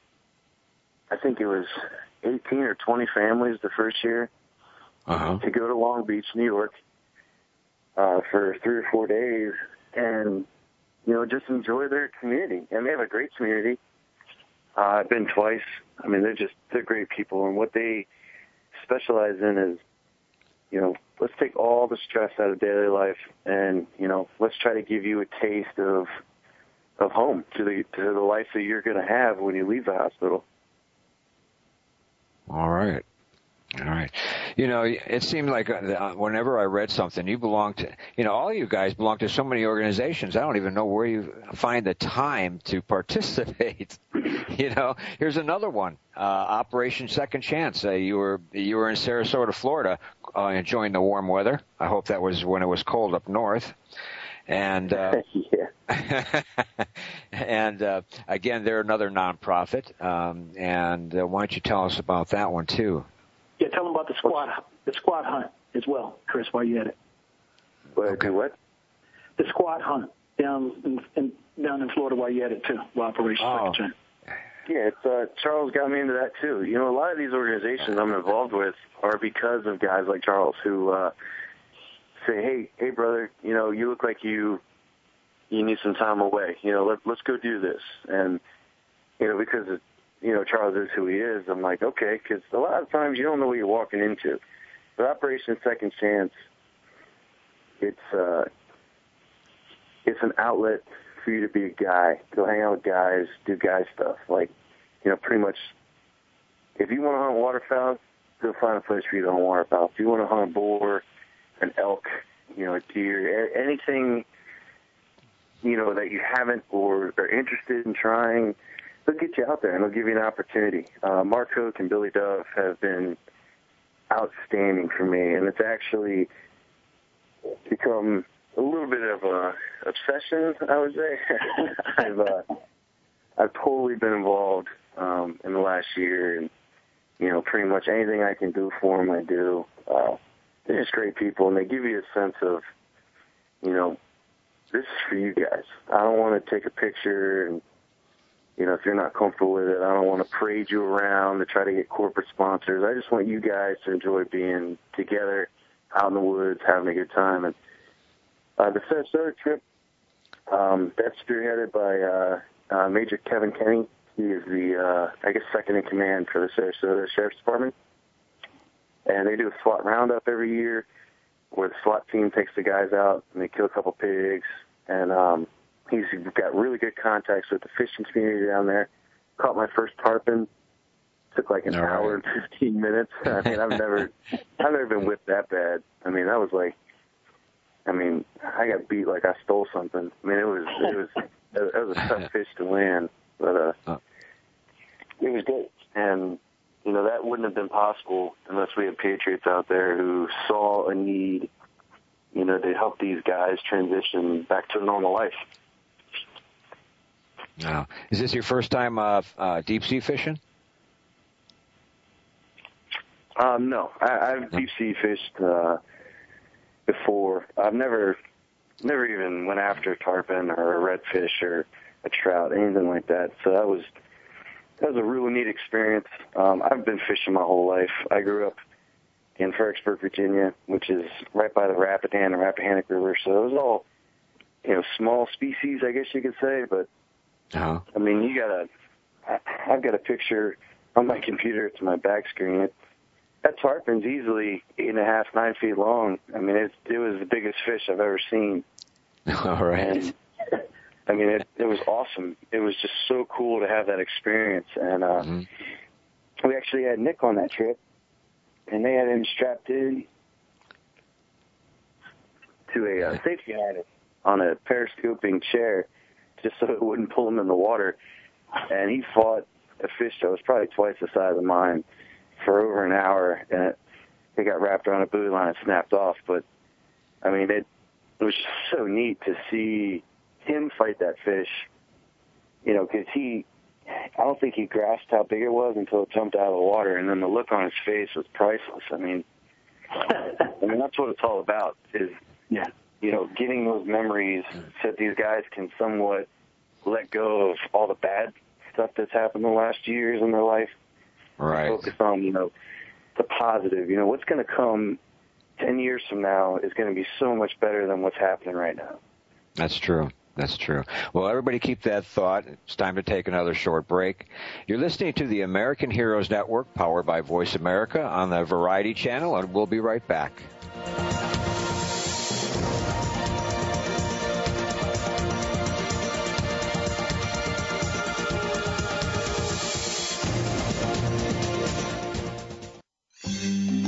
Speaker 6: I think it was 18 or 20 families the first year
Speaker 4: Uh-huh.
Speaker 6: to go to Long Beach, New York, uh, for three or four days, and you know just enjoy their community. And they have a great community. Uh, I've been twice. I mean, they're just they're great people, and what they specialize in is, you know, let's take all the stress out of daily life, and you know, let's try to give you a taste of of home to the to the life that you're going to have when you leave the hospital.
Speaker 4: All right. All right. You know, it seemed like uh, whenever I read something, you belong to, you know, all you guys belong to so many organizations. I don't even know where you find the time to participate. you know, here's another one, uh, Operation Second Chance. Uh, you were you were in Sarasota, Florida, uh, enjoying the warm weather. I hope that was when it was cold up north. And uh,
Speaker 6: yeah.
Speaker 4: and uh, again, they're another nonprofit. Um, and uh, why don't you tell us about that one too?
Speaker 5: Yeah, tell them about the SWAT, the SWAT hunt as well, Chris. While you at it,
Speaker 6: okay. what?
Speaker 5: the SWAT hunt down in, in down in Florida. While you at it too, well, Operation
Speaker 6: Oh.
Speaker 5: Second Chance.
Speaker 6: Yeah, it's, uh, Charles got me into that too. You know, a lot of these organizations I'm involved with are because of guys like Charles who uh, say, "Hey, hey, brother, you know, you look like you you need some time away. You know, let, let's go do this." And you know, because it, you know Charles is who he is, I'm like, okay, because a lot of times you don't know what you're walking into. But Operation Second Chance, it's uh, it's an outlet for you to be a guy, go hang out with guys, do guy stuff. Like, you know, pretty much, if you want to hunt waterfowl, go find a place for you to hunt waterfowl. If you want to hunt a boar, an elk, you know, a deer, anything you know, that you haven't or are interested in trying, they'll get you out there and they'll give you an opportunity. Uh, Mark Hook and Billy Dove have been outstanding for me, and it's actually become a little bit of a obsession, I would say. I've uh, I've totally been involved um, in the last year, and you know, pretty much anything I can do for them, I do. Uh, they're just great people, and they give you a sense of, you know, this is for you guys. I don't want to take a picture and you know, if you're not comfortable with it, I don't want to parade you around to try to get corporate sponsors. I just want you guys to enjoy being together out in the woods, having a good time. And uh, the Sarasota trip, um, that's spearheaded by uh, uh, Major Kevin Kenny. He is the, uh, I guess, second in command for the Sarasota Sheriff's Department. And they do a SWAT roundup every year where the SWAT team takes the guys out and they kill a couple pigs. And um, he's got really good contacts with the fishing community down there. Caught my first tarpon. Took like an
Speaker 4: All
Speaker 6: hour
Speaker 4: right.
Speaker 6: and fifteen minutes. I mean, I've never, I've never been whipped that bad. I mean, that was like, I mean, I got beat like I stole something. I mean, it was, it was, it was a tough fish to land, but uh,
Speaker 4: Oh.
Speaker 6: it was good. And you know, that wouldn't have been possible unless we had patriots out there who saw a need, you know, to help these guys transition back to a normal life.
Speaker 4: Now, is this your first time uh, uh, deep sea fishing?
Speaker 6: Um, no, I, I've deep sea fished uh, before. I've never, never even went after a tarpon or a redfish or a trout, anything like that. So that was that was a really neat experience. Um, I've been fishing my whole life. I grew up in Fredericksburg, Virginia, which is right by the Rapidan and Rappahannock River. So it was all, you know, small species, I guess you could say. But
Speaker 4: Uh-huh.
Speaker 6: I mean, you got a. I- I've got a picture on my computer. It's my back screen. It, that tarpon's easily eight and a half, nine feet long. I mean, it it was the biggest fish I've ever seen.
Speaker 4: All right.
Speaker 6: And I mean, it it was awesome. It was just so cool to have that experience. And uh,
Speaker 4: Mhm.
Speaker 6: we actually had Nick on that trip, and they had him strapped in to a uh, safety harness on a periscoping chair, just so it wouldn't pull him in the water. And he fought a fish that was probably twice the size of mine for over an hour, and it, it got wrapped around a buoy line and snapped off. But I mean, it it was just so neat to see him fight that fish. You know, because he, I don't think he grasped how big it was until it jumped out of the water, and then the look on his face was priceless. I mean, I mean that's what it's all about. Is
Speaker 5: Yeah.
Speaker 6: you know, getting those memories mm. so that these guys can somewhat let go of all the bad stuff that's happened the last years in their life.
Speaker 4: Right.
Speaker 6: Focus on, you know, the positive. You know, what's going to come 10 years from now is going to be so much better than what's happening right now.
Speaker 4: That's true. That's true. Well, everybody keep that thought. It's time to take another short break. You're listening to the American Heroes Network, powered by Voice America on the Variety Channel, and we'll be right back.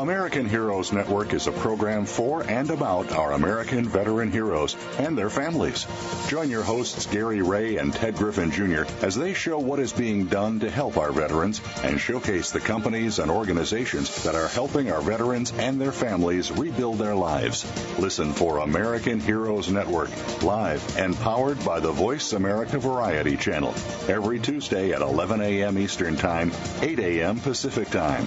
Speaker 3: American Heroes Network is a program for and about our American veteran heroes and their families. Join your hosts Gary Ray and Ted Griffin Jr. as they show what is being done to help our veterans and showcase the companies and organizations that are helping our veterans and their families rebuild their lives. Listen for American Heroes Network, live and powered by the Voice America Variety Channel, every Tuesday at 11 a.m. Eastern Time, 8 a.m. Pacific Time.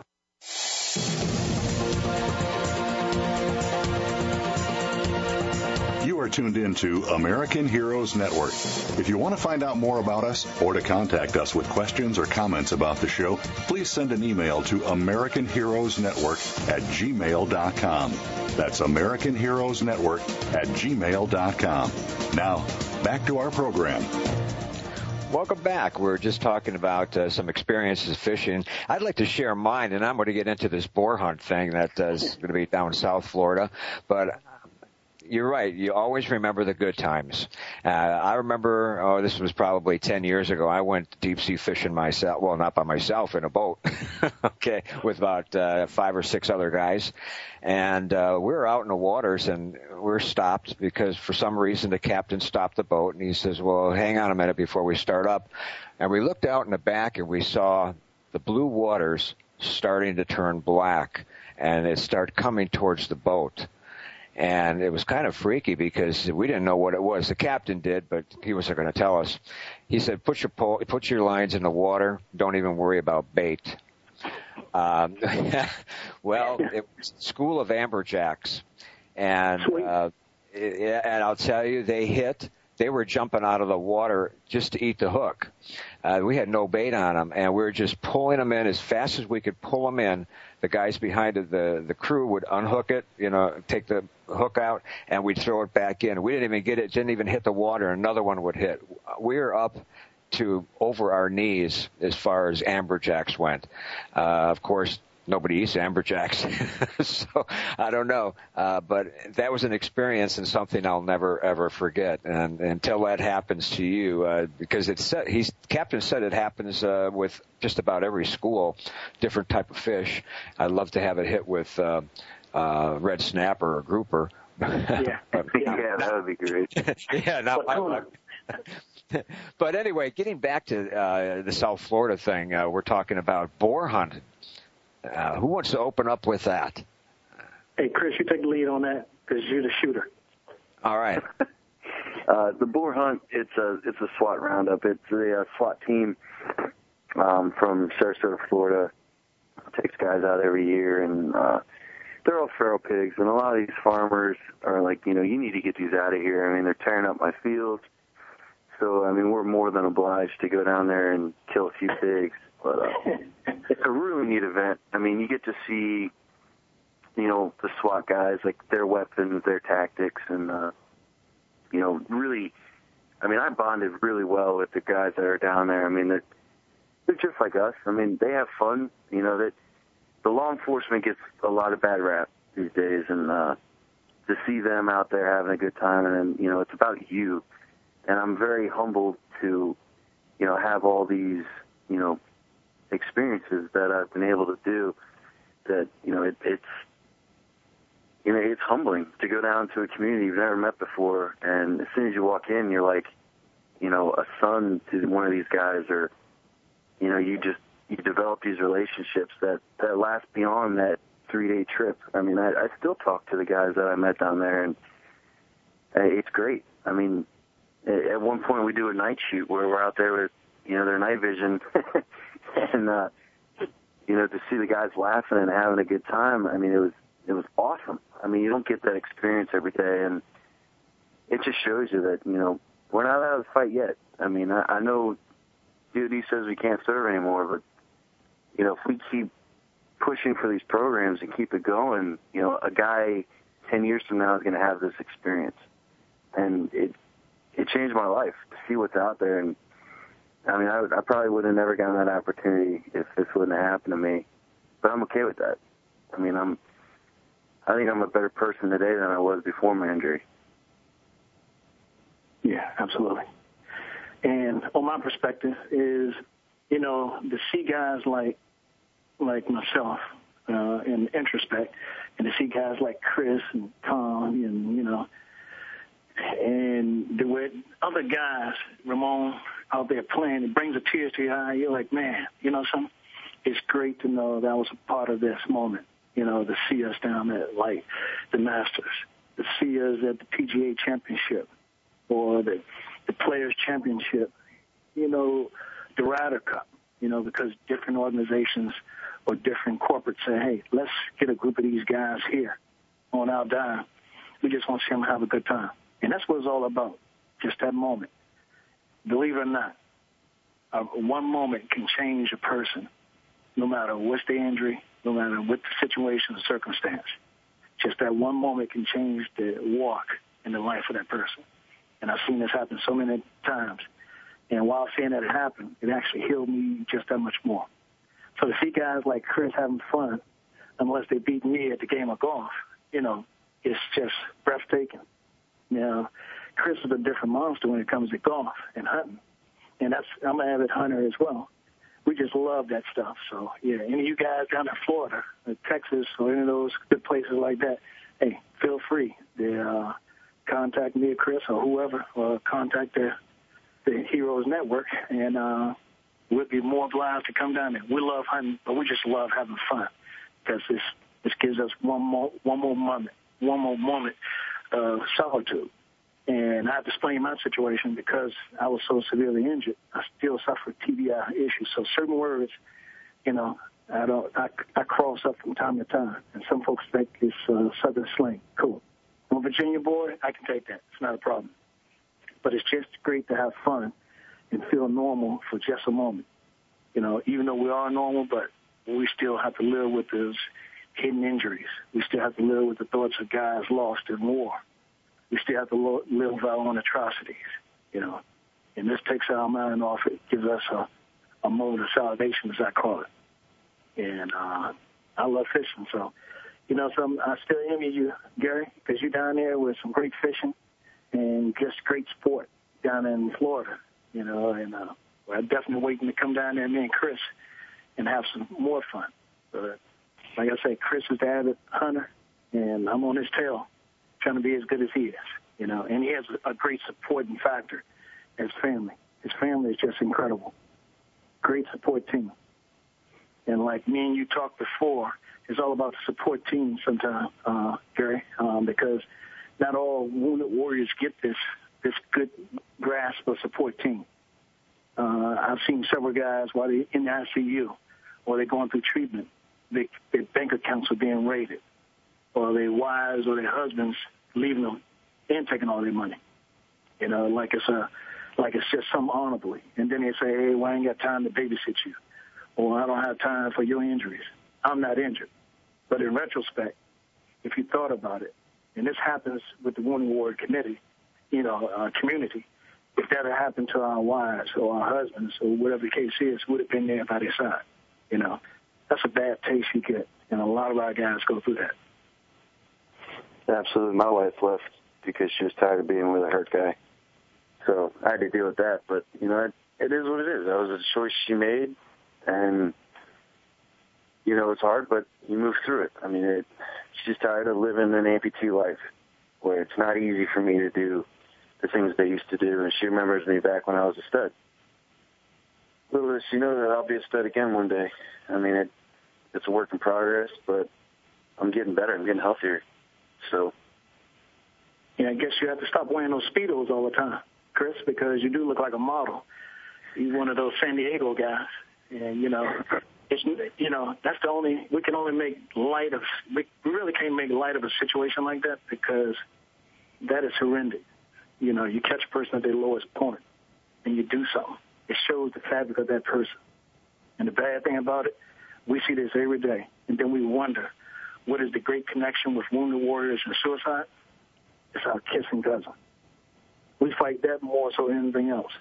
Speaker 3: are tuned into American Heroes Network. If you want to find out more about us or to contact us with questions or comments about the show, please send an email to American Heroes Network at gmail.com. That's American Heroes Network at gmail.com. Now, back to our program.
Speaker 4: Welcome back. We're just talking about uh, some experiences fishing. I'd like to share mine, and I'm going to get into this boar hunt thing that uh, is going to be down in South Florida. But you're right. You always remember the good times. Uh, I remember, oh, this was probably 10 years ago. I went deep sea fishing myself. Well, not by myself in a boat. okay. With about, uh, five or six other guys. And, uh, we were out in the waters and we we're stopped because for some reason the captain stopped the boat and he says, well, hang on a minute before we start up. And we looked out in the back and we saw the blue waters starting to turn black and it started coming towards the boat and it was kind of freaky because we didn't know what it was. The captain did, but he wasn't going to tell us. He said, "Put your pole, put your lines in the water. Don't even worry about bait." Um, well, it was School of Amberjacks, and uh, it, and I'll tell you, they hit. They were jumping out of the water just to eat the hook. Uh, we had no bait on them, and we were just pulling them in as fast as we could pull them in the guys behind the the crew would unhook it, you know, take the hook out, and we'd throw it back in. We didn't even get it; didn't even hit the water. Another one would hit. We were up to over our knees as far as amberjacks went. Uh, of course, nobody eats amberjacks, so I don't know. Uh, but that was an experience and something I'll never ever forget. And until that happens to you, uh, because it's he's captain said it happens uh, with just about every school, different type of fish. I'd love to have it hit with uh, uh, red snapper or grouper.
Speaker 6: yeah, yeah, that would be great.
Speaker 4: yeah, not my luck. but anyway, getting back to uh, the South Florida thing, uh, we're talking about boar hunting. Uh, who wants to open up with that?
Speaker 5: Hey, Chris, you take the lead on that because you're the shooter.
Speaker 4: All right.
Speaker 6: uh, the boar hunt, it's a it's a SWAT roundup. It's a, a SWAT team um, from Sarasota, Florida. Takes guys out every year, and uh, they're all feral pigs. And a lot of these farmers are like, you know, you need to get these out of here. I mean, they're tearing up my fields. So, I mean, we're more than obliged to go down there and kill a few pigs. But uh, it's a really neat event. I mean, you get to see, you know, the SWAT guys, like their weapons, their tactics, and, uh, you know, really, I mean, I bonded really well with the guys that are down there. I mean, they're, they're just like us. I mean, they have fun. You know, that the law enforcement gets a lot of bad rap these days, and, uh, to see them out there having a good time, and then, you know, it's about you. And I'm very humbled to, you know, have all these, you know, experiences that I've been able to do that, you know, it, it's, you know, it's humbling to go down to a community you've never met before. And as soon as you walk in, you're like, you know, a son to one of these guys or, you know, you just, you develop these relationships that, that last beyond that three day trip. I mean, I, I still talk to the guys that I met down there and uh, it's great. I mean, at one point we do a night shoot where we're out there with, you know, their night vision and uh, you know to see the guys laughing and having a good time. I mean, it was it was awesome. I mean, you don't get that experience every day, and it just shows you that you know we're not out of the fight yet. I mean, I, I know DoD says we can't serve anymore, but you know if we keep pushing for these programs and keep it going, you know, a guy ten years from now is going to have this experience, and it it changed my life to see what's out there and I mean, I, I probably would have never gotten that opportunity if this wouldn't have happened to me. But I'm okay with that. I mean, I'm. I think I'm a better person today than I was before my injury.
Speaker 5: Yeah, absolutely. And on my perspective is, you know, to see guys like like myself uh, in introspect, and to see guys like Chris and Tom, and you know, and the way other guys, Ramon, out there playing, it brings a tear to your eye. You're like, man, you know something? It's great to know that I was a part of this moment, you know, to see us down there like the Masters, to see us at the PGA Championship or the, the Players Championship, you know, the Ryder Cup, you know, because different organizations or different corporates say, hey, let's get a group of these guys here on our dime. We just want to see them have a good time. And that's what it's all about, just that moment. Believe it or not, uh, one moment can change a person, no matter what's the injury, no matter what the situation or circumstance. Just that one moment can change the walk in the life of that person. And I've seen this happen so many times. And while seeing that it happen, it actually healed me just that much more. So to see guys like Chris having fun, unless they beat me at the game of golf, you know, it's just breathtaking. Know, Chris is a different monster when it comes to golf and hunting. And that's I'm an avid hunter as well. We just love that stuff. So yeah, any of you guys down in Florida, or Texas, or any of those good places like that, hey, feel free to uh, contact me or Chris or whoever, or contact the the Heroes Network, and uh, we'd be more obliged to come down there. We love hunting, but we just love having fun because this this gives us one more one more moment, one more moment of solitude. And I have to explain my situation because I was so severely injured. I still suffer TBI issues. So certain words, you know, I don't, I, I cross up from time to time. And some folks think it's uh, southern slang. Cool. I'm a Virginia boy. I can take that. It's not a problem. But it's just great to have fun and feel normal for just a moment. You know, even though we are normal, but we still have to live with those hidden injuries. We still have to live with the thoughts of guys lost in war. We still have to live our own atrocities, you know. And this takes our mind off. It gives us a, a mode of salvation, as I call it. And uh, I love fishing, so you know, so I'm, I still envy you, Gary, because you're down there with some great fishing and just great sport down in Florida, you know. And uh, I'm definitely waiting to come down there, me and Chris, and have some more fun. But like I say, Chris is the avid hunter, and I'm on his tail, trying to be as good as he is, you know. And he has a great supporting factor, his family. His family is just incredible. Great support team. And like me and you talked before, it's all about the support team sometimes, uh, Gary, um, because not all wounded warriors get this this good grasp of support team. Uh, I've seen several guys while they're in the ICU or they're going through treatment, they, their bank accounts are being raided, or their wives or their husbands leaving them and taking all their money. You know, like it's a like it's just some honorably. And then they say, hey, well, I ain't got time to babysit you, or I don't have time for your injuries. I'm not injured. But in retrospect, if you thought about it, and this happens with the Wounded Warrior Committee, you know, uh, community, if that had happened to our wives or our husbands or whatever the case is, would have been there by their side. You know, that's a bad taste you get, and a lot of our guys go through that.
Speaker 6: Absolutely, my wife left because she was tired of being with a hurt guy, so I had to deal with that. But you know, it, it is what it is. That was a choice she made, and you know it's hard, but you move through it. I mean, it, she's tired of living an amputee life, where it's not easy for me to do the things they used to do, and she remembers me back when I was a stud. Little does she know that I'll be a stud again one day. I mean, it, it's a work in progress, but I'm getting better. I'm getting healthier. So.
Speaker 5: Yeah, I guess you have to stop wearing those speedos all the time, Chris, because you do look like a model. You're one of those San Diego guys, and you know, it's you know that's the only we can only make light of. We really can't make light of a situation like that because that is horrendous. You know, you catch a person at their lowest point, and you do something it shows the fabric of that person. And the bad thing about it, we see this every day, and then we wonder, what is the great connection with wounded warriors and suicide? It's our kissing cousin. We fight that more so than anything else.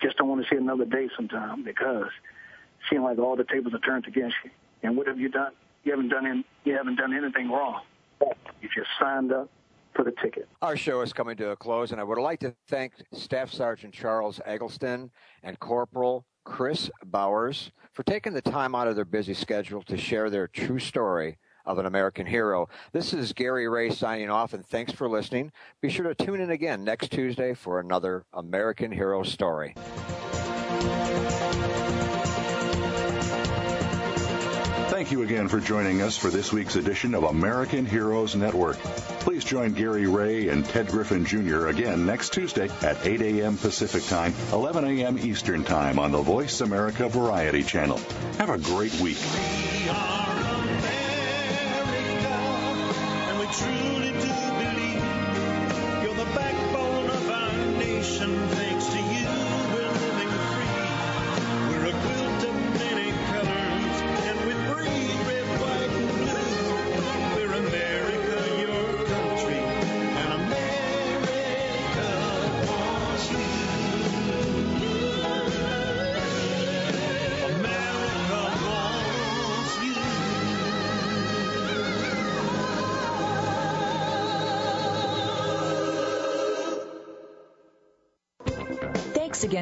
Speaker 5: Just don't want to see another day sometime because it seems like all the tables are turned against you. And what have you done? You haven't done in, you haven't done anything wrong. You just signed up for the ticket.
Speaker 4: Our show is coming to a close, and I would like to thank Staff Sergeant Charles Eggleston and Corporal Chris Bowers for taking the time out of their busy schedule to share their true story of an American hero. This is Gary Ray signing off, and thanks for listening. Be sure to tune in again next Tuesday for another American hero story.
Speaker 3: Thank you again for joining us for this week's edition of American Heroes Network. Please join Gary Ray and Ted Griffin Jr. again next Tuesday at 8 a.m. Pacific Time, 11 a.m. Eastern Time on the Voice America Variety Channel. Have a great week.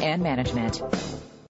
Speaker 1: and management.